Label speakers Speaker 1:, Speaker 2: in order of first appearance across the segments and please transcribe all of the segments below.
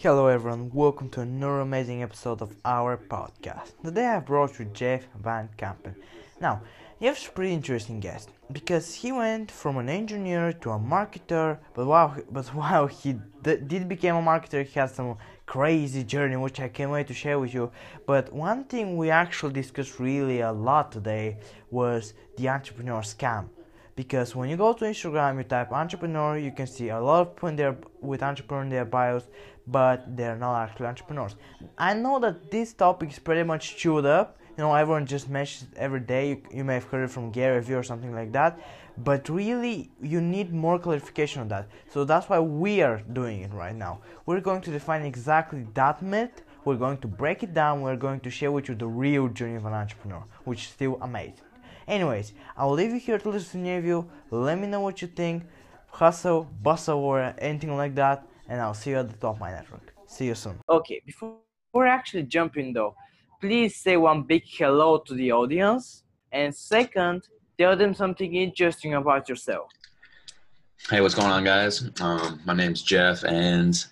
Speaker 1: Hello everyone, welcome to another amazing episode of our podcast. Today I brought you Jeff Van Kampen. Now, Jeff's a pretty interesting guest because he went from an engineer to a marketer, but while but while he d- did become a marketer, he had some crazy journey which I can't wait to share with you. But one thing we actually discussed really a lot today was the entrepreneur scam because when you go to Instagram, you type entrepreneur, you can see a lot of people in there with entrepreneur in their bios, but they're not actually entrepreneurs. I know that this topic is pretty much chewed up. You know, everyone just mentions every day. You, you may have heard it from Gary Vee or something like that, but really, you need more clarification on that. So that's why we are doing it right now. We're going to define exactly that myth. We're going to break it down. We're going to share with you the real journey of an entrepreneur, which is still amazing. Anyways, I'll leave you here to listen to the interview. Let me know what you think. Hustle, bustle, or anything like that. And I'll see you at the top of my network. See you soon.
Speaker 2: Okay, before we're actually jumping though, please say one big hello to the audience. And second, tell them something interesting about yourself.
Speaker 3: Hey, what's going on, guys? Um, my name's Jeff, and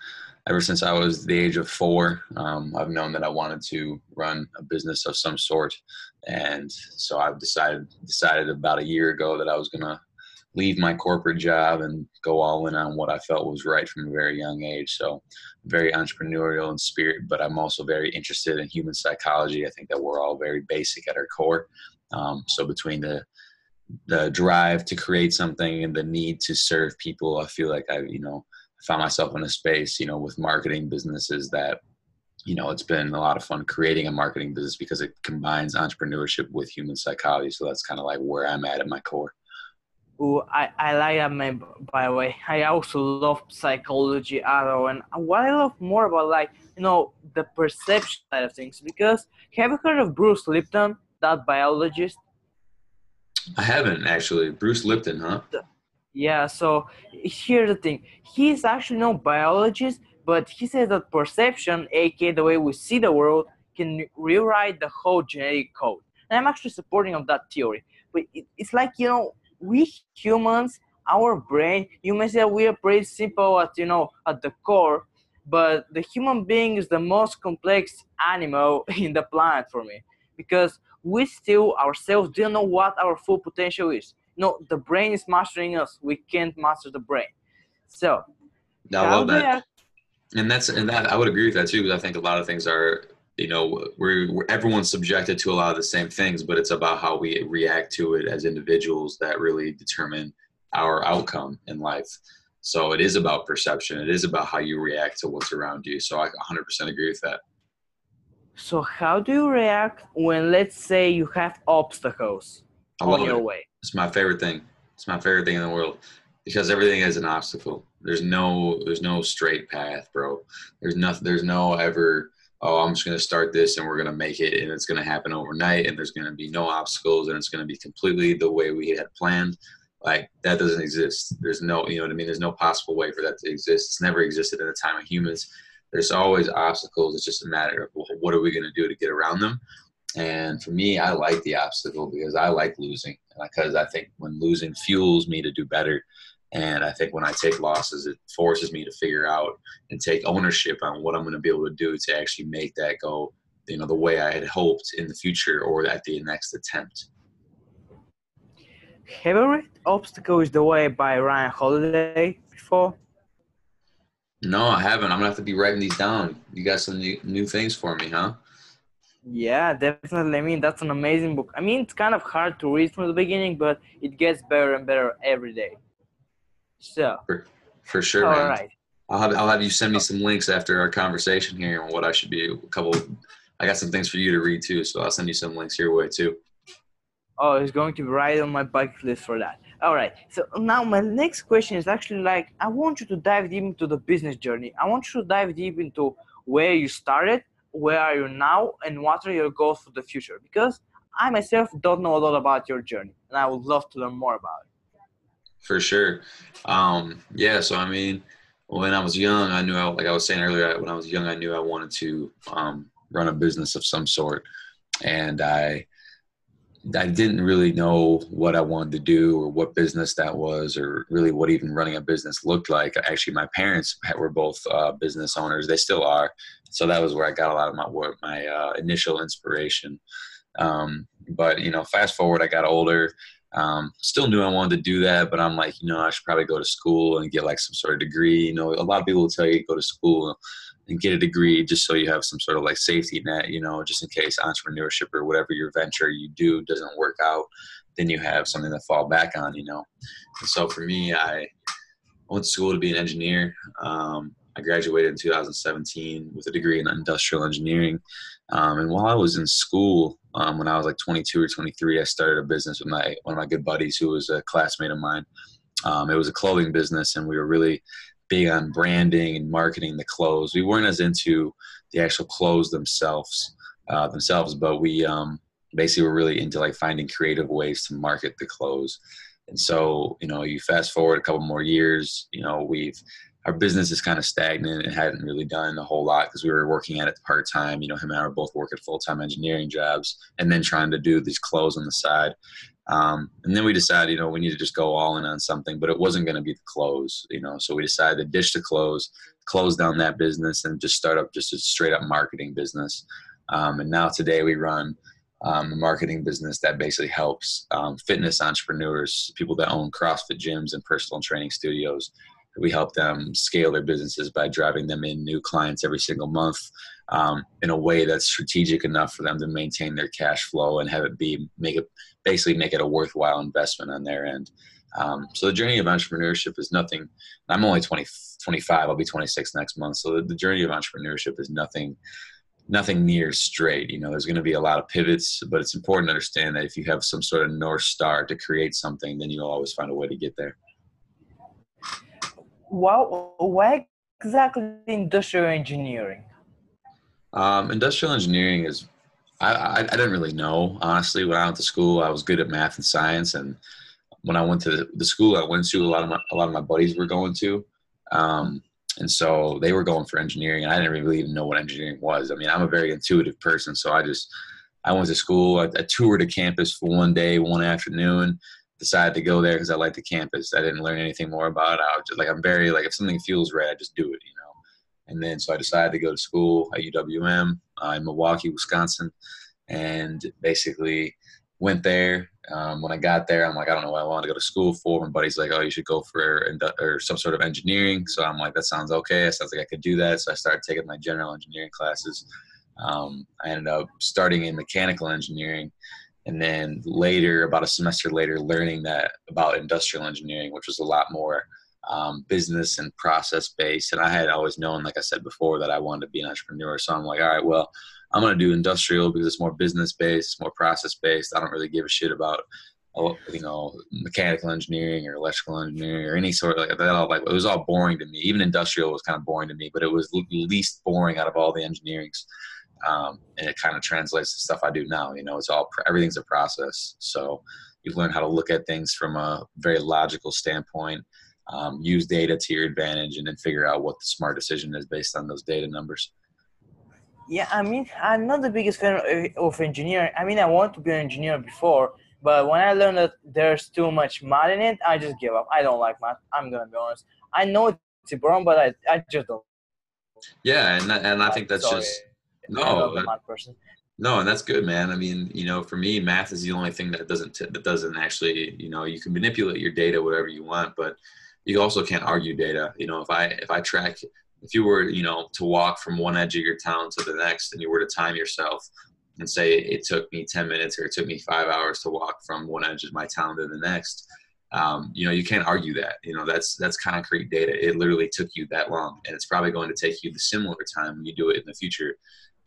Speaker 3: ever since I was the age of four, um, I've known that I wanted to run a business of some sort, and so I've decided decided about a year ago that I was gonna leave my corporate job and go all in on what I felt was right from a very young age. So, very entrepreneurial in spirit, but I'm also very interested in human psychology. I think that we're all very basic at our core. Um, so, between the the drive to create something and the need to serve people, I feel like I, you know, found myself in a space, you know, with marketing businesses that, you know, it's been a lot of fun creating a marketing business because it combines entrepreneurship with human psychology. So that's kind of like where I'm at at my core.
Speaker 2: Ooh, I, I like that man, by the way. I also love psychology, Aro, and what I love more about, like, you know, the perception side of things. Because have you heard of Bruce Lipton, that biologist?
Speaker 3: I haven't actually. Bruce Lipton, huh?
Speaker 2: Yeah, so here's the thing. He's actually no biologist, but he says that perception, aka the way we see the world, can rewrite the whole genetic code. And I'm actually supporting of that theory. But it's like, you know, we humans, our brain, you may say we are pretty simple at, you know, at the core, but the human being is the most complex animal in the planet for me. Because we still ourselves don't know what our full potential is no the brain is mastering us we can't master the brain so
Speaker 3: I love that. and that's and that I would agree with that too because I think a lot of things are you know we're, we're, everyone's subjected to a lot of the same things but it's about how we react to it as individuals that really determine our outcome in life so it is about perception it is about how you react to what's around you so i 100% agree with that
Speaker 2: so how do you react when let's say you have obstacles on your
Speaker 3: it.
Speaker 2: way
Speaker 3: it's my favorite thing. It's my favorite thing in the world because everything is an obstacle. There's no there's no straight path, bro. There's nothing. There's no ever. Oh, I'm just gonna start this and we're gonna make it and it's gonna happen overnight and there's gonna be no obstacles and it's gonna be completely the way we had planned. Like that doesn't exist. There's no, you know what I mean. There's no possible way for that to exist. It's never existed in the time of humans. There's always obstacles. It's just a matter of well, what are we gonna do to get around them. And for me, I like the obstacle because I like losing. Because I think when losing fuels me to do better. And I think when I take losses, it forces me to figure out and take ownership on what I'm going to be able to do to actually make that go, you know, the way I had hoped in the future or at the next attempt.
Speaker 2: Have you read Obstacle is the Way by Ryan Holiday before?
Speaker 3: No, I haven't. I'm going to have to be writing these down. You got some new, new things for me, huh?
Speaker 2: Yeah, definitely. I mean, that's an amazing book. I mean, it's kind of hard to read from the beginning, but it gets better and better every day. So,
Speaker 3: for, for sure.
Speaker 2: All
Speaker 3: man.
Speaker 2: right.
Speaker 3: I'll have, I'll have you send me oh. some links after our conversation here on what I should be. A couple, I got some things for you to read too, so I'll send you some links your way too.
Speaker 2: Oh, it's going to be right on my bucket list for that. All right. So now my next question is actually like I want you to dive deep into the business journey. I want you to dive deep into where you started where are you now and what are your goals for the future because i myself don't know a lot about your journey and i would love to learn more about it
Speaker 3: for sure um, yeah so i mean when i was young i knew I, like i was saying earlier when i was young i knew i wanted to um, run a business of some sort and i I didn't really know what I wanted to do or what business that was or really what even running a business looked like. Actually, my parents were both uh, business owners. They still are. So that was where I got a lot of my work, my uh, initial inspiration. Um, but you know, fast forward, I got older. Um, still knew I wanted to do that, but I'm like, you know, I should probably go to school and get like some sort of degree. You know, a lot of people will tell you go to school and get a degree just so you have some sort of like safety net, you know, just in case entrepreneurship or whatever your venture you do doesn't work out, then you have something to fall back on, you know. And so for me, I went to school to be an engineer. Um, I graduated in 2017 with a degree in industrial engineering. Um, and while I was in school, um, when I was like 22 or 23, I started a business with my one of my good buddies who was a classmate of mine. Um, it was a clothing business, and we were really big on branding and marketing the clothes. We weren't as into the actual clothes themselves, uh, themselves, but we um, basically were really into like finding creative ways to market the clothes. And so, you know, you fast forward a couple more years, you know, we've our business is kind of stagnant and hadn't really done a whole lot because we were working at it part time. You know, him and I were both working full time engineering jobs and then trying to do these clothes on the side. Um, and then we decided, you know, we need to just go all in on something, but it wasn't going to be the clothes, you know. So we decided to ditch the clothes, close down that business, and just start up just a straight up marketing business. Um, and now today we run um, a marketing business that basically helps um, fitness entrepreneurs, people that own CrossFit gyms and personal training studios. We help them scale their businesses by driving them in new clients every single month um, in a way that's strategic enough for them to maintain their cash flow and have it be make it basically make it a worthwhile investment on their end. Um, so the journey of entrepreneurship is nothing. I'm only 20, 25. I'll be 26 next month. So the, the journey of entrepreneurship is nothing, nothing near straight. You know, there's going to be a lot of pivots, but it's important to understand that if you have some sort of north star to create something, then you'll always find a way to get there.
Speaker 2: Well, why exactly industrial engineering?
Speaker 3: Um, industrial engineering is I, I, I didn't really know honestly. When I went to school, I was good at math and science, and when I went to the, the school I went to, a lot of my a lot of my buddies were going to, um, and so they were going for engineering, and I didn't really even know what engineering was. I mean, I'm a very intuitive person, so I just I went to school. I, I toured a campus for one day, one afternoon. Decided to go there because I liked the campus. I didn't learn anything more about it. I was just like, I'm very like, if something feels right, I just do it, you know. And then so I decided to go to school at UWM uh, in Milwaukee, Wisconsin, and basically went there. Um, when I got there, I'm like, I don't know what I want to go to school for. My buddy's like, oh, you should go for or some sort of engineering. So I'm like, that sounds okay. It sounds like I could do that. So I started taking my general engineering classes. Um, I ended up starting in mechanical engineering, and then later, about a semester later, learning that about industrial engineering, which was a lot more um, business and process based. And I had always known, like I said before, that I wanted to be an entrepreneur. So I'm like, all right, well, I'm going to do industrial because it's more business based, it's more process based. I don't really give a shit about, oh, you know, mechanical engineering or electrical engineering or any sort of like that. All like it was all boring to me. Even industrial was kind of boring to me, but it was least boring out of all the engineerings. Um, and it kind of translates to stuff I do now. You know, it's all everything's a process. So you learn how to look at things from a very logical standpoint um, use data to your advantage and then figure out what the smart decision is based on those data numbers.
Speaker 2: Yeah, I mean, I'm not the biggest fan of engineering. I mean, I want to be an engineer before, but when I learned that there's too much math in it, I just give up. I don't like math. I'm gonna be honest. I know it's important, but I, I just don't.
Speaker 3: Yeah, and and I think that's Sorry. just no. No, and that's good, man. I mean, you know, for me, math is the only thing that doesn't t- that doesn't actually, you know, you can manipulate your data whatever you want, but you also can't argue data. You know, if I if I track if you were you know to walk from one edge of your town to the next and you were to time yourself and say it took me 10 minutes or it took me five hours to walk from one edge of my town to the next um, you know you can't argue that you know that's that's concrete data it literally took you that long and it's probably going to take you the similar time when you do it in the future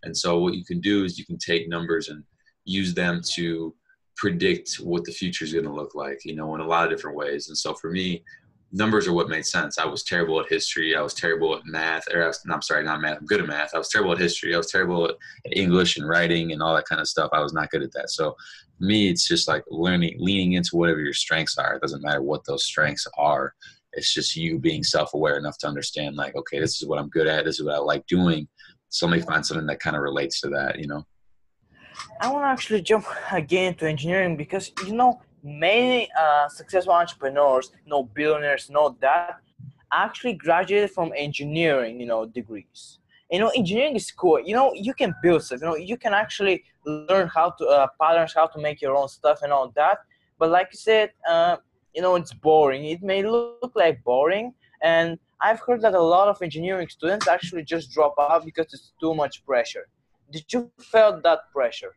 Speaker 3: and so what you can do is you can take numbers and use them to predict what the future is going to look like you know in a lot of different ways and so for me numbers are what made sense. I was terrible at history. I was terrible at math. Or I was, no, I'm sorry, not math. I'm good at math. I was terrible at history. I was terrible at, English and writing and all that kind of stuff. I was not good at that. So for me, it's just like learning, leaning into whatever your strengths are. It doesn't matter what those strengths are. It's just you being self-aware enough to understand, like, okay, this is what I'm good at. This is what I like doing. So let me find something that kind of relates to that, you know.
Speaker 2: I want to actually jump again to engineering because you know many uh, successful entrepreneurs, no billionaires, know that actually graduated from engineering, you know, degrees. You know, engineering is cool. You know, you can build stuff. You know, you can actually learn how to uh, patterns, how to make your own stuff, and all that. But like you said, uh, you know, it's boring. It may look like boring, and I've heard that a lot of engineering students actually just drop out because it's too much pressure. Did you felt that pressure?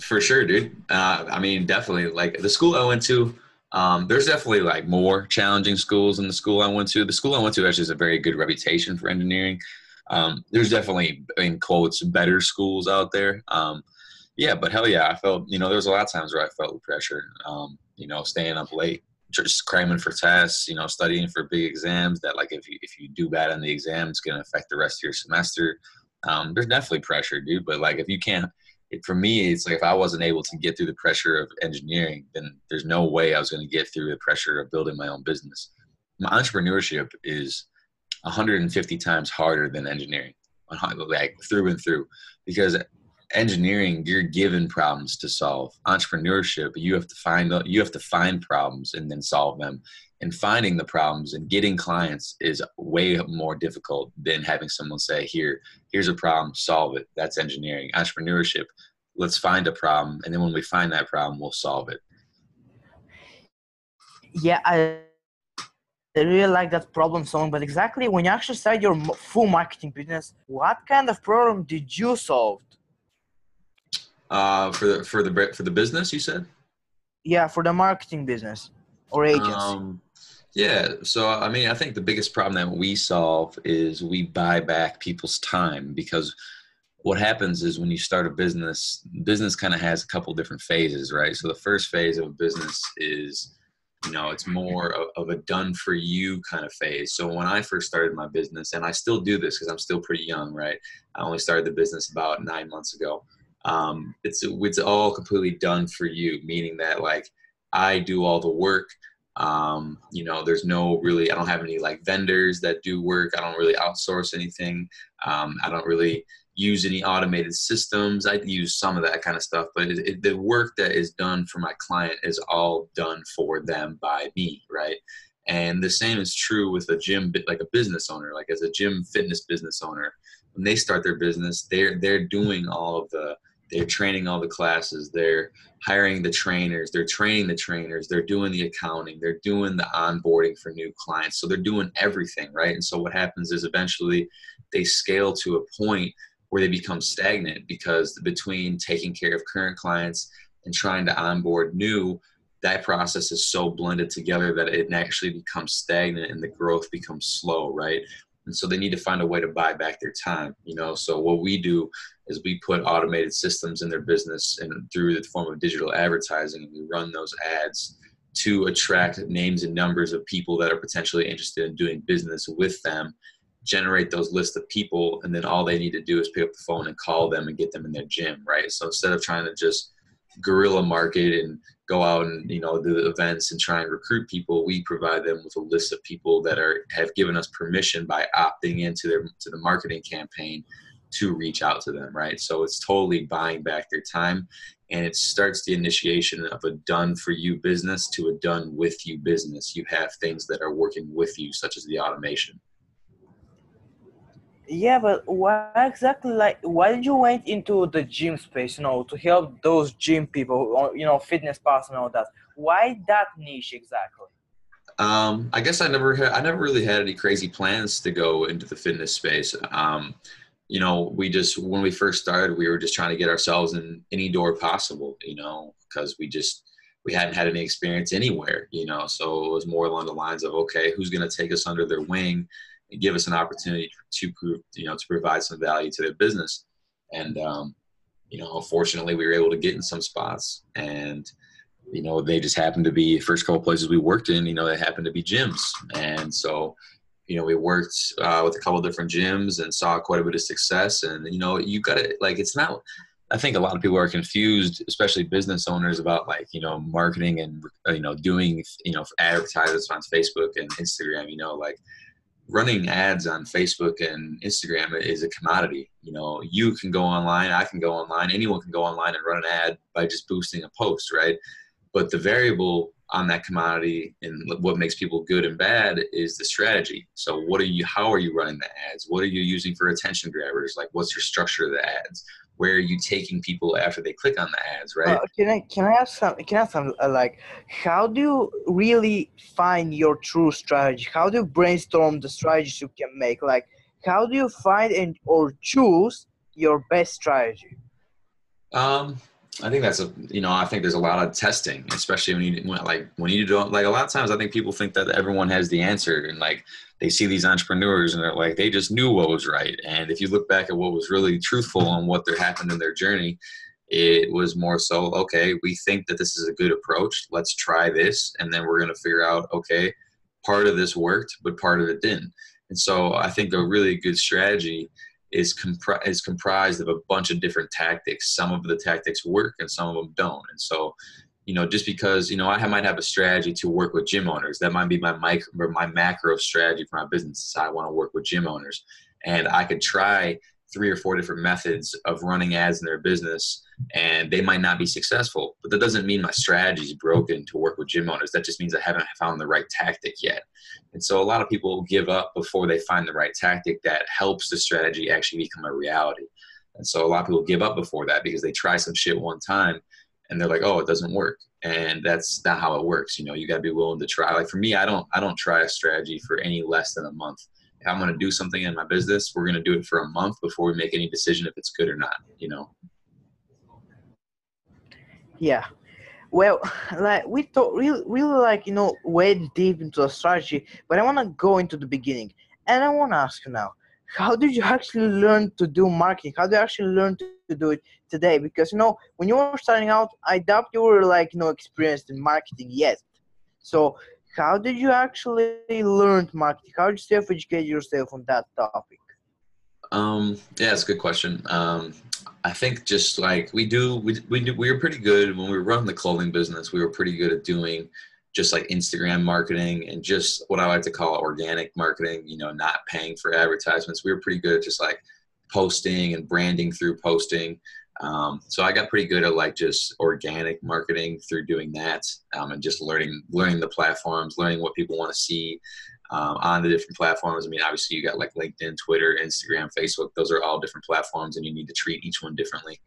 Speaker 3: For sure, dude. Uh, I mean, definitely. Like the school I went to, um, there's definitely like more challenging schools than the school I went to. The school I went to actually has a very good reputation for engineering. Um, there's definitely, in quotes, better schools out there. Um, yeah, but hell yeah, I felt, you know, there was a lot of times where I felt pressure, um, you know, staying up late, just cramming for tests, you know, studying for big exams that like if you, if you do bad on the exam, it's to affect the rest of your semester. Um, there's definitely pressure, dude. But like if you can't, it, for me, it's like if I wasn't able to get through the pressure of engineering, then there's no way I was to get through the pressure of building my own business. My entrepreneurship is 150 times harder than engineering, like through and through, because engineering you're given problems to solve. Entrepreneurship you have to find you have to find problems and then solve them. And finding the problems and getting clients is way more difficult than having someone say, "Here, here's a problem, solve it." That's engineering. Entrepreneurship, let's find a problem, and then when we find that problem, we'll solve it.
Speaker 2: Yeah, I I really like that problem solving, but exactly when you actually start your full marketing business, what kind of problem did you solve?
Speaker 3: Uh, for the for the for the business, you said.
Speaker 2: Yeah, for the marketing business or agency.
Speaker 3: Um, yeah, so I mean, I think the biggest problem that we solve is we buy back people's time because what happens is when you start a business, business kind of has a couple different phases, right? So the first phase of a business is you know it's more of, of a done for you kind of phase so when i first started my business and i still do this because i'm still pretty young right i only started the business about nine months ago um, it's it's all completely done for you meaning that like i do all the work um, you know there's no really i don't have any like vendors that do work i don't really outsource anything um, i don't really use any automated systems. I use some of that kind of stuff, but it, it, the work that is done for my client is all done for them by me, right? And the same is true with a gym, like a business owner, like as a gym fitness business owner. When they start their business, they're they're doing all of the, they're training all the classes, they're hiring the trainers, they're training the trainers, they're doing the accounting, they're doing the onboarding for new clients. So they're doing everything, right? And so what happens is eventually they scale to a point where they become stagnant because between taking care of current clients and trying to onboard new that process is so blended together that it actually becomes stagnant and the growth becomes slow right and so they need to find a way to buy back their time you know? So what we do is we put automated systems in their business and through the form of digital advertising and we run those ads to attract names and numbers of people that are potentially interested in doing business with them generate those lists of people and then all they need to do is pick up the phone and call them and get them in their gym right? So instead of trying to just guerrilla market and go out and you know do events and try and recruit people we provide them with a list of people that are have given us permission by opting into their to the marketing campaign to reach out to them right? So it's totally buying back their time and it starts the initiation of a done for you business to a done with you business. You have things that are working with you such as the automation
Speaker 2: yeah, but why exactly like why did you went into the gym space, you know, to help those gym people, you know, fitness pass and all that? Why that niche exactly?
Speaker 3: Um, I guess I never had, I never really had any crazy plans to go into the fitness space. Um, you know, we just when we first started, we were just trying to get ourselves in any door possible, you know, because we just we hadn't had any experience anywhere, you know. So it was more along the lines of, okay, who's going to take us under their wing? And give us an opportunity to prove, you know, to provide some value to their business. And, um, you know, fortunately we were able to get in some spots and, you know, they just happened to be first couple places we worked in, you know, they happened to be gyms. And so, you know, we worked uh, with a couple different gyms and saw quite a bit of success. And, you know, you got to, like, it's not, I think a lot of people are confused, especially business owners, about like you know marketing and you know doing you know advertisements on Facebook and Instagram. You know, like running ads on Facebook and Instagram is a commodity. You know, you can go online, I can go online, anyone can go online and run an ad by just boosting a post, right? But the variable on that commodity and what makes people good and bad is the strategy. So what are you how are you running the ads? What are you using for attention grabbers? Like what's your structure of the ads? Where are you taking people after they click on the ads, right?
Speaker 2: Uh, can I can I ask some can I ask some uh, like how do you really find your true strategy? How do you brainstorm the strategies you can make? Like how do you find and or choose your best strategy?
Speaker 3: Um I think that's a you know I think there's a lot of testing, especially when you when, like when you don't like a lot of times I think people think that everyone has the answer and like they see these entrepreneurs and they're like they just knew what was right. And if you look back at what was really truthful on what there happened in their journey, it was more so okay we think that this is a good approach. Let's try this, and then we're gonna figure out okay part of this worked, but part of it didn't. And so I think a really good strategy is, compri- is comprised of a bunch of different tactics. Some of the tactics work and some of them don't. And so, you know, just because, you know, I might have a strategy to work with gym owners, that might be my micro my macro strategy for my business. I want to work with gym owners. And I could try three or four different methods of running ads in their business and they might not be successful. But that doesn't mean my strategy is broken to work with gym owners. That just means i haven't found the right tactic yet. And so a lot of people give up before they find the right tactic that helps the strategy actually become a reality. And so a lot of people give up before that because they try some shit one time and they're like oh it doesn't work. And that's not how it works you know? You got to be willing to try. Like for me i don't i don't try a strategy for any less than a month. If I'm going to do something in my business, we're going to do it for a month before we make any decision if it's good or not, you know?
Speaker 2: Yeah. Well, like we talk really, really like, you know, wade deep into the strategy, but I want to go into the beginning. And I want to ask you now, how did you actually learn to do marketing? How did you actually learn to, to do it today? Because, you know, when you were starting out, I doubt you were like, you know, experienced in marketing yet. So how did you actually learn marketing? How did you self-educate yourself on that topic?
Speaker 3: Um, yeah, it's a good question. Um, I think just like we do, we we we were pretty good when we were running the clothing business. We were pretty good at doing just like Instagram marketing and just what I like to call organic marketing. You know, not paying for advertisements. We were pretty good at just like posting and branding through posting. Um, so I got pretty good at like just organic marketing through doing that um, and just learning learning the platforms, learning what people want to see um, on the different platforms. I mean, obviously you got like LinkedIn, Twitter, Instagram, Facebook. Those are all different platforms, and you need to treat each one differently.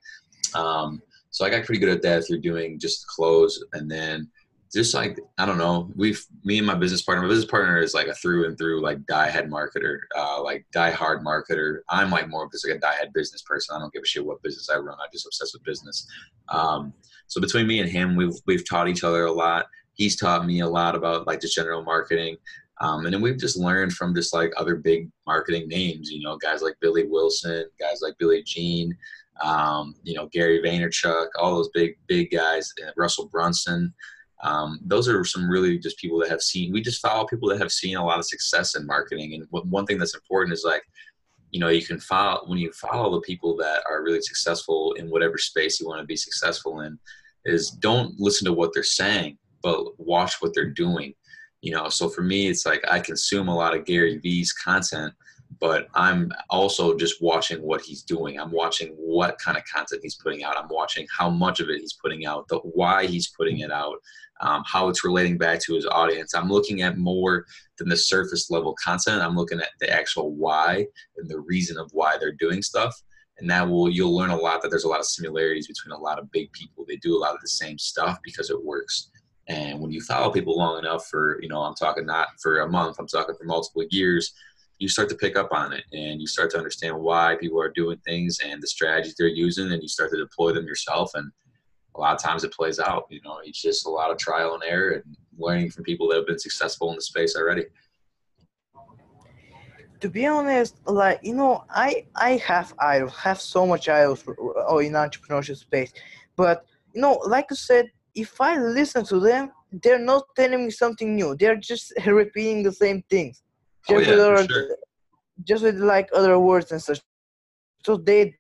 Speaker 3: Um, so I got pretty good at that through doing just clothes, and then just like I don't know, we've me and my business partner. My business partner is like a through and through like die marketer, uh, like die hard marketer. I'm like more of just like a die business person. I don't give a shit what business I run. I'm just obsessed with business. Um, so between me and him, we've we've taught each other a lot. He's taught me a lot about like just general marketing. Um, and then we've just learned from just like other big marketing names, you know, guys like Billy Wilson, guys like Billy Gene, um, you know, Gary Vaynerchuk, all those big, big guys, Russell Brunson. Um, those are some really just people that have seen we just follow people that have seen a lot of success in marketing. And one thing that's important is like you know you can follow when you follow the people that are really successful in whatever space you want to be successful in is don't listen to what they're saying but watch what they're doing you know so for me it's like i consume a lot of gary vee's content but I'm also just watching what he's doing. I'm watching what kind of content he's putting out. I'm watching how much of it he's putting out, the why he's putting it out, um, how it's relating back to his audience. I'm looking at more than the surface level content. I'm looking at the actual why and the reason of why they're doing stuff. And that will you'll learn a lot that there's a lot of similarities between a lot of big people. They do a lot of the same stuff because it works. And when you follow people long enough for, you know, I'm talking not for a month, I'm talking for multiple years, you start to pick up on it and you start to understand why people are doing things and the strategies they're using and you start to deploy them yourself. And a lot of times it plays out you know it's just a lot of trial and error and learning from people that have been successful in the space already.
Speaker 2: To be honest like you know i i have idols have so much idols oh, in entrepreneurship space but you know like i said if i listen to them they're not telling me something new they're just repeating the same things oh,
Speaker 3: just, oh, yeah, with, sure.
Speaker 2: just with like other words and such. So they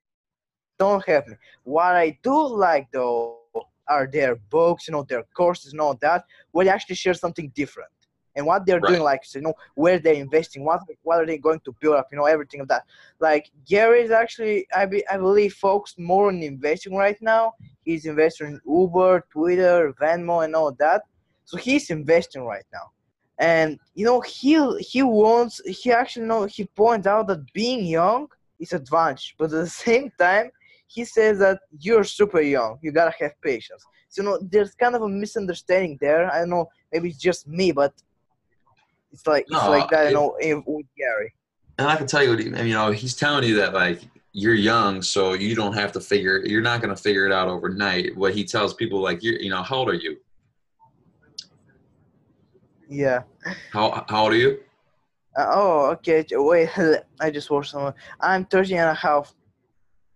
Speaker 2: don't have me. What I do like though are their books, you know, their courses and all that, where they actually share something different.
Speaker 1: And what they're
Speaker 3: Right.
Speaker 1: doing, like you know where they're investing, what what are they going to build up, you know everything of that. Like Gary is actually I be, I believe focused more on investing right now. He's investing in Uber, Twitter, Venmo, and all that. So he's investing right now, and you know he he wants he actually know he points out that being young is advantage, but at the same time he says that you're super young, you gotta have patience. So you know there's kind of a misunderstanding there. I don't know maybe it's just me, but it's like it's like that,
Speaker 3: it-
Speaker 1: know, in- with Gary.
Speaker 3: And I can tell you what he, you know, he's telling you that like you're young, so you don't have to figure. You're not going to figure it out overnight. What he tells people, like you, you know, how old are you?
Speaker 1: Yeah.
Speaker 3: How how old are you?
Speaker 1: Uh, oh, okay. Wait, I just watched someone. I'm 30 and a half.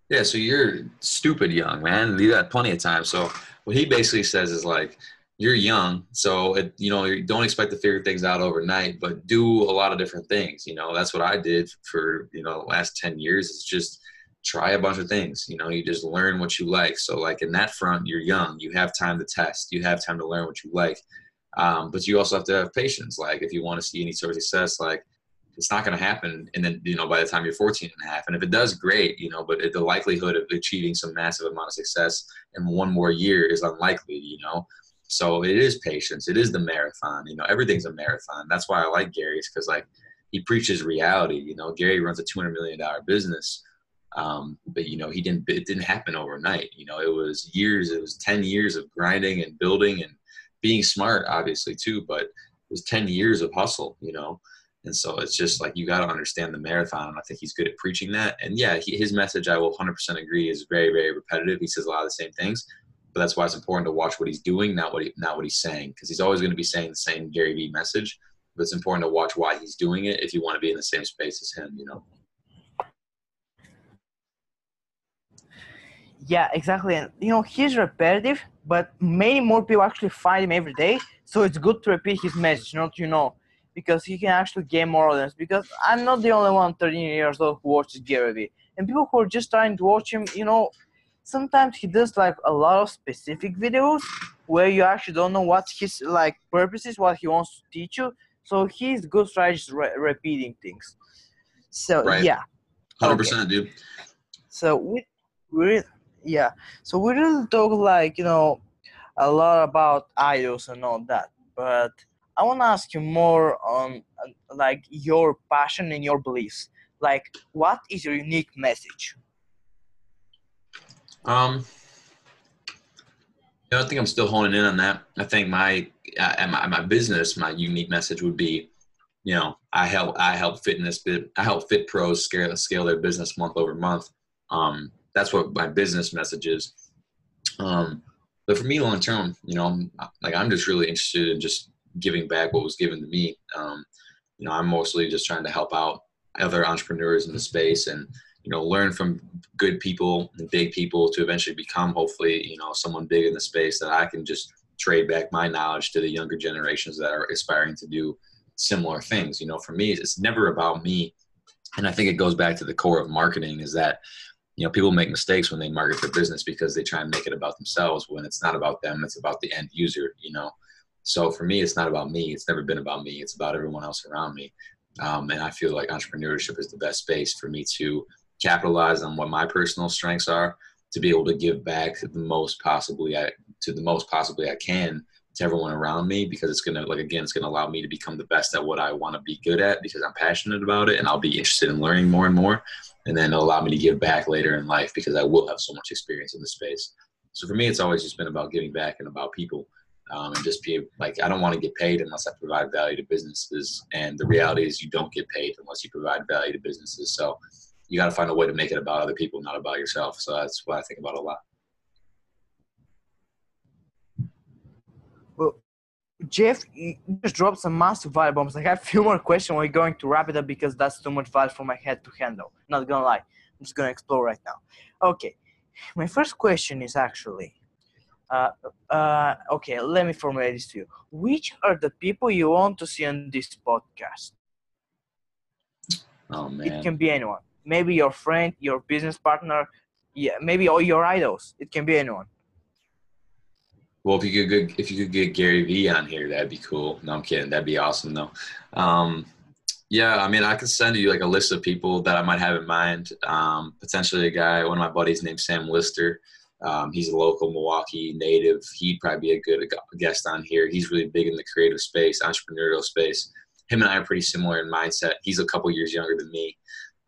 Speaker 3: Yeah, so you're stupid young, man. You got plenty of time. So what he basically says is like, you're young, so it, you know, you don't expect to figure things out overnight, but do a lot of different things. You know, that's what I did for you know the last ten years. Is just try a bunch of things. You know, you just learn what you like. So like in that front, you're young. You have time to test. You have time to learn what you like. Um, but you also have to have patience. Like if you want to see any sort of success, like it's not going to happen and then you know by the time you're 14 and a half and if it does great you know but the likelihood of achieving some massive amount of success in one more year is unlikely you know so it is patience it is the marathon you know everything's a marathon that's why i like gary's because like he preaches reality you know gary runs a 200 million dollar business um, but you know he didn't it didn't happen overnight you know it was years it was 10 years of grinding and building and being smart obviously too but it was 10 years of hustle you know and so it's just like you got to understand the marathon. And I think he's good at preaching that. And yeah, he, his message, I will 100% agree, is very, very repetitive. He says a lot of the same things, but that's why it's important to watch what he's doing, not what he, not what he's saying, because he's always going to be saying the same Gary Vee message. But it's important to watch why he's doing it if you want to be in the same space as him. You know.
Speaker 2: Yeah, exactly. And you know, he's repetitive, but many more people actually find him every day. So it's good to repeat his message, not you know, because he can actually gain more audience. Because I'm not the only one 13 years old who watches Gary Vee. And people who are just trying to watch him, you know, sometimes he does like a lot of specific videos where you actually don't know what his like purpose is, what he wants to teach you. So he's good at just re- repeating things. So
Speaker 3: Right.
Speaker 2: yeah.
Speaker 3: 100%, dude.
Speaker 2: So we we yeah. So we really talk like you know a lot about idols and all that, but I want to ask you more on like your passion and your beliefs. Like, what is your unique message?
Speaker 3: Um, you know, I think I'm still honing in on that. I think my my, my business, my unique message would be, you know, I help I help fitness I help fit pros scale scale their business month over month. Um, that's what my business message is. Um, but for me, long term, you know, I'm, like I'm just really interested in just giving back what was given to me. Um, you know, I'm mostly just trying to help out other entrepreneurs in the space and you know learn from good people and big people to eventually become hopefully you know someone big in the space that I can just trade back my knowledge to the younger generations that are aspiring to do similar things. You know, for me, it's never about me, and I think it goes back to the core of marketing is that you know people make mistakes when they market their business because they try and make it about themselves when it's not about them it's about the end user you know. So for me it's not about me. It's never been about me. It's about everyone else around me. Um, and i feel like entrepreneurship is the best space for me to capitalize on what my personal strengths are to be able to give back the most possibly I, to the most possibly i can to everyone around me because it's gonna like again it's gonna allow me to become the best at what i want to be good at because i'm passionate about it and i'll be interested in learning more and more and then it'll allow me to give back later in life because I will have so much experience in the space. So for me, it's always just been about giving back and about people, um, and just be like I don't want to get paid unless I provide value to businesses, and the reality is you don't get paid unless you provide value to businesses. So you got to find a way to make it about other people, not about yourself. So that's what I think about a lot.
Speaker 2: Well, Jeff, you just dropped some massive value bombs. I have a few more questions. We're going to wrap it up because that's too much value for my head to handle. Not gonna lie, I'm just gonna explore right now. Okay, my first question is actually, uh, uh, okay, let me formulate this to you. Which are the people you want to see on this podcast?
Speaker 3: Oh man,
Speaker 2: It can be anyone. Maybe your friend, your business partner, yeah, maybe all your idols. It can be anyone.
Speaker 3: Well, if you could if you could get Gary Vee on here, that'd be cool. No, I'm kidding. That'd be awesome, though. Um, yeah, I mean, I could send you like a list of people that I might have in mind. Um, potentially a guy, one of my buddies named Sam Lister. Um, he's a local Milwaukee native. He'd probably be a good guest on here. He's really big in the creative space, entrepreneurial space. Him and I are pretty similar in mindset. He's a couple years younger than me,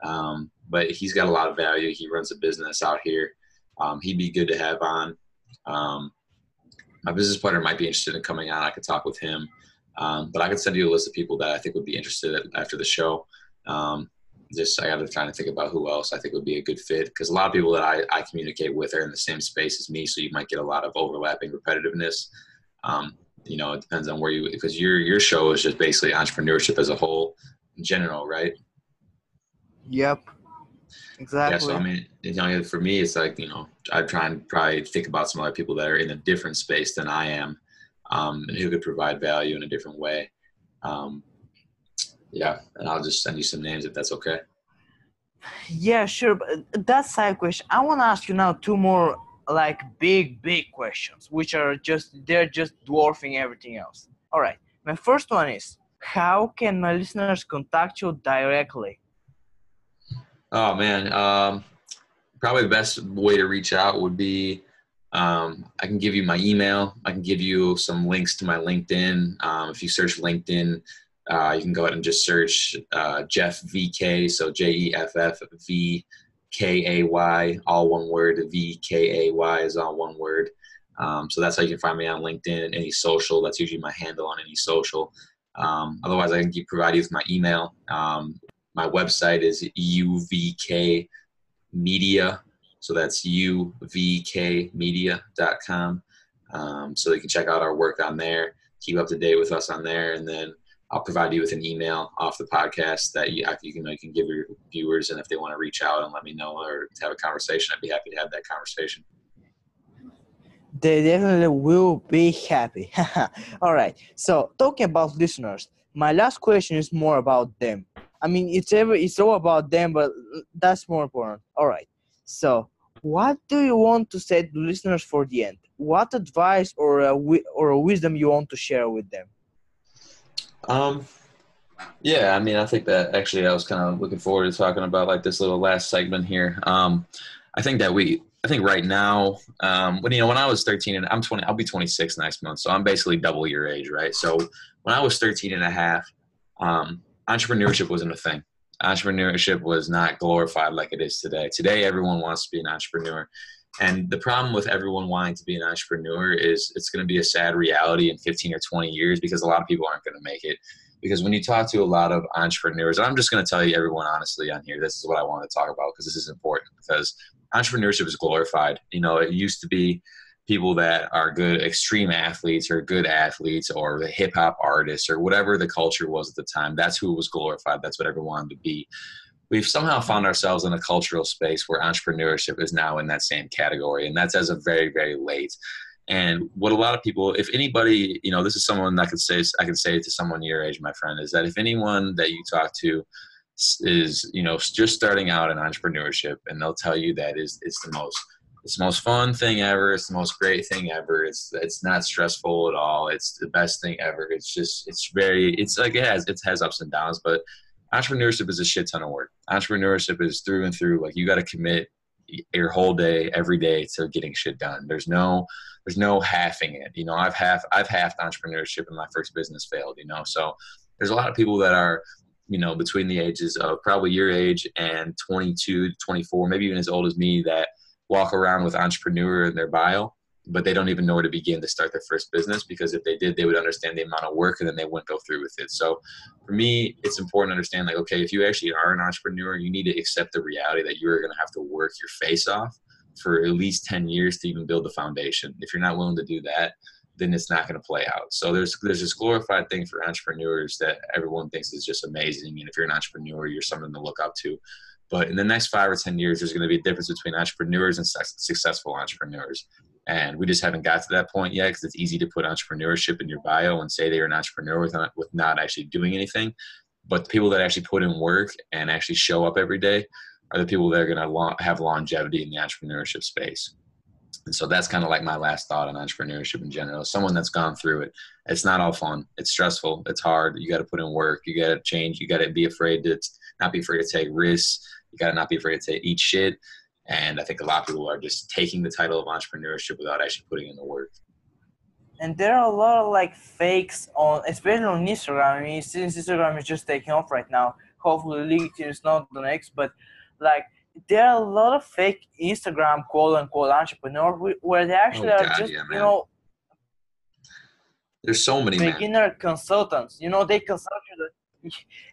Speaker 3: um, but he's got a lot of value. He runs a business out here. Um, he'd be good to have on. Um, my business partner might be interested in coming on. I could talk with him. Um, but I could send you a list of people that I think would be interested after the show. Um, just I got to try to think about who else I think would be a good fit because a lot of people that I, I communicate with are in the same space as me, so you might get a lot of overlapping repetitiveness. Um, you know, it depends on where you because your your show is just basically entrepreneurship as a whole in general, right?
Speaker 2: Yep. Exactly.
Speaker 3: Yeah, so I mean, you know, for me, it's like you know, I try and probably think about some other people that are in a different space than I am, um, and who could provide value in a different way. Um, yeah, and I'll just send you some names if that's okay.
Speaker 2: Yeah, sure. But that side question, I want to ask you now two more like big, big questions, which are just they're just dwarfing everything else. All right. My first one is, how can my listeners contact you directly?
Speaker 3: Oh man, um, probably the best way to reach out would be um, I can give you my email. I can give you some links to my LinkedIn. Um, if you search LinkedIn, uh, you can go ahead and just search uh, Jeff VK. So J E F F V K A Y, all one word. V K A Y is all one word. Um, so that's how you can find me on LinkedIn and any social. That's usually my handle on any social. Um, otherwise, I can keep, provide you with my email. Um, my website is uvk media so that's uvkmedia.com. Um, so you can check out our work on there, keep up to date with us on there, and then I'll provide you with an email off the podcast that you, you can you can give your viewers, and if they want to reach out and let me know or have a conversation, I'd be happy to have that conversation.
Speaker 2: They definitely will be happy. all right. So talking about listeners, my last question is more about them. I mean, it's ever it's all about them, but that's more important. All right. So what do you want to say to listeners for the end? What advice or a, or a wisdom you want to share with them?
Speaker 3: Um, yeah, I mean, I think that actually I was kind of looking forward to talking about like this little last segment here. Um, I think that we, I think right now, um, when you know, when I was 13 and I'm 20, I'll be 26 next month, so I'm basically double your age, right? So when I was 13 and a half, um, entrepreneurship wasn't a thing entrepreneurship was not glorified like it is today. Today, everyone wants to be an entrepreneur. And the problem with everyone wanting to be an entrepreneur is it's going to be a sad reality in 15 or 20 years because a lot of people aren't going to make it. Because when you talk to a lot of entrepreneurs, I'm just going to tell you everyone honestly on here, this is what I want to talk about because this is important because entrepreneurship is glorified. You know, it used to be people that are good extreme athletes or good athletes or the hip hop artists or whatever the culture was at the time. That's who was glorified. That's what everyone wanted to be. We've somehow found ourselves in a cultural space where entrepreneurship is now in that same category, and that's as of very, very late. And what a lot of people, if anybody, you know, this is someone I could say, I could say to someone your age, my friend, is that if anyone that you talk to is, you know, just starting out in entrepreneurship, and they'll tell you that is it's the most it's the most fun thing ever. It's the most great thing ever. It's it's not stressful at all. It's the best thing ever. It's just it's very it's like it has it has ups and downs, but entrepreneurship is a shit ton of work. Entrepreneurship is through and through. Like you got to commit your whole day every day to getting shit done. There's no there's no halving it. You know, I've half I've halved entrepreneurship and my first business failed. You know, so there's a lot of people that are you know between the ages of probably your age and 22 24 maybe even as old as me that walk around with entrepreneur in their bio, but they don't even know where to begin to start their first business because if they did, they would understand the amount of work and then they wouldn't go through with it. So for me, it's important to understand like, okay, if you actually are an entrepreneur, you need to accept the reality that you're going to have to work your face off for at least 10 years to even build the foundation. If you're not willing to do that, then it's not going to play out. So there's there's this glorified thing for entrepreneurs that everyone thinks is just amazing. And if you're an entrepreneur, you're something to look up to. But in the next five or 10 years, there's going to be a difference between entrepreneurs and successful entrepreneurs. And we just haven't got to that point yet because it's easy to put entrepreneurship in your bio and say they're an entrepreneur with not, with not actually doing anything. But the people that actually put in work and actually show up every day are the people that are going to have longevity in the entrepreneurship space. And so that's kind of like my last thought on entrepreneurship in general. Someone that's gone through it. It's not all fun. It's stressful. It's hard. You got to put in work. You got to change. You got to be afraid to not be afraid to take risks. You got to not be afraid to eat shit. And I think a lot of people are just taking the title of entrepreneurship without actually putting in the work.
Speaker 2: And there are a lot of like fakes on, especially on Instagram. I mean, since Instagram is just taking off right now, hopefully LinkedIn is not the next, but like there are a lot of fake Instagram quote unquote entrepreneurs where they actually
Speaker 3: Oh,
Speaker 2: are just
Speaker 3: yeah,
Speaker 2: you know
Speaker 3: There's so many, man.
Speaker 2: beginner consultants. You know they consult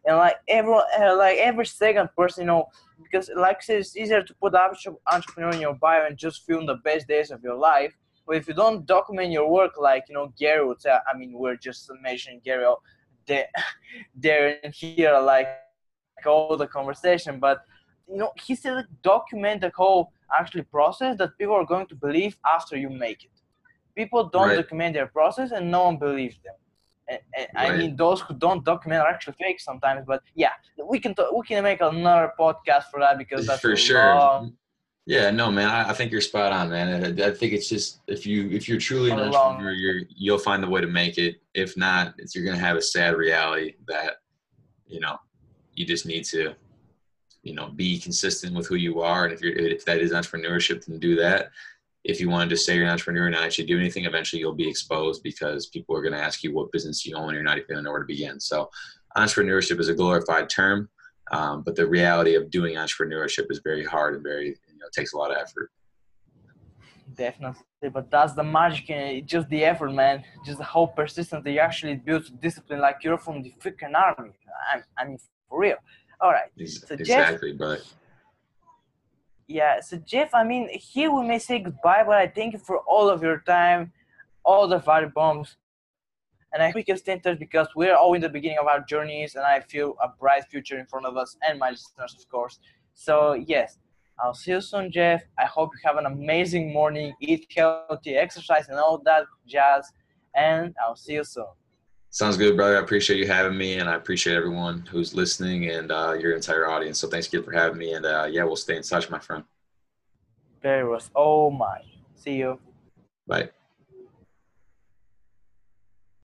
Speaker 2: and like everyone, uh, like every second person, you know, because like I said, it's easier to put entre- entrepreneur in your bio and just film the best days of your life. But if you don't document your work, like you know Gary would say, I mean, we're just mentioning Gary there, there and here, like all the conversation, but you know, he said like, document the whole actually process that people are going to believe after you make it. People don't
Speaker 3: Right.
Speaker 2: document their process and no one believes them. I mean, those who don't document are actually fake sometimes. But yeah, we can t- we can make another podcast for that because that's
Speaker 3: for sure.
Speaker 2: long-
Speaker 3: Yeah, no, man. I, I think you're spot on, man. I, I think it's just if you if you're truly an entrepreneur, you're you'll find the way to make it. If not, it's, you're gonna have a sad reality that you know you just need to you know be consistent with who you are, and if you're if that is entrepreneurship, then do that. If you want to say you're an entrepreneur and not actually do anything, eventually you'll be exposed because people are going to ask you what business you own, and you're not even going to know where to begin. So, entrepreneurship is a glorified term. Um, but the reality of doing entrepreneurship is very hard and very you know takes a lot of effort.
Speaker 2: Definitely, but that's the magic and it's just the effort, man. Just how persistent you actually build discipline, like you're from the freaking army. I, I mean, for real. All right.
Speaker 3: Ex-
Speaker 2: So Jeff-
Speaker 3: exactly, but
Speaker 2: Yeah, so Jeff, I mean, here we may say goodbye, but I thank you for all of your time, all the fire bombs. And I hope we can stay in touch because we're all in the beginning of our journeys, and I feel a bright future in front of us and my listeners, of course. So, yes, I'll see you soon, Jeff. I hope you have an amazing morning, eat healthy, exercise, and all that jazz. And I'll see you soon.
Speaker 3: Sounds good, brother. I appreciate you having me, and I appreciate everyone who's listening and uh, your entire audience. So thanks again for having me, and uh, yeah, we'll stay in touch, my friend.
Speaker 2: Very was. Oh my. See you.
Speaker 3: Bye.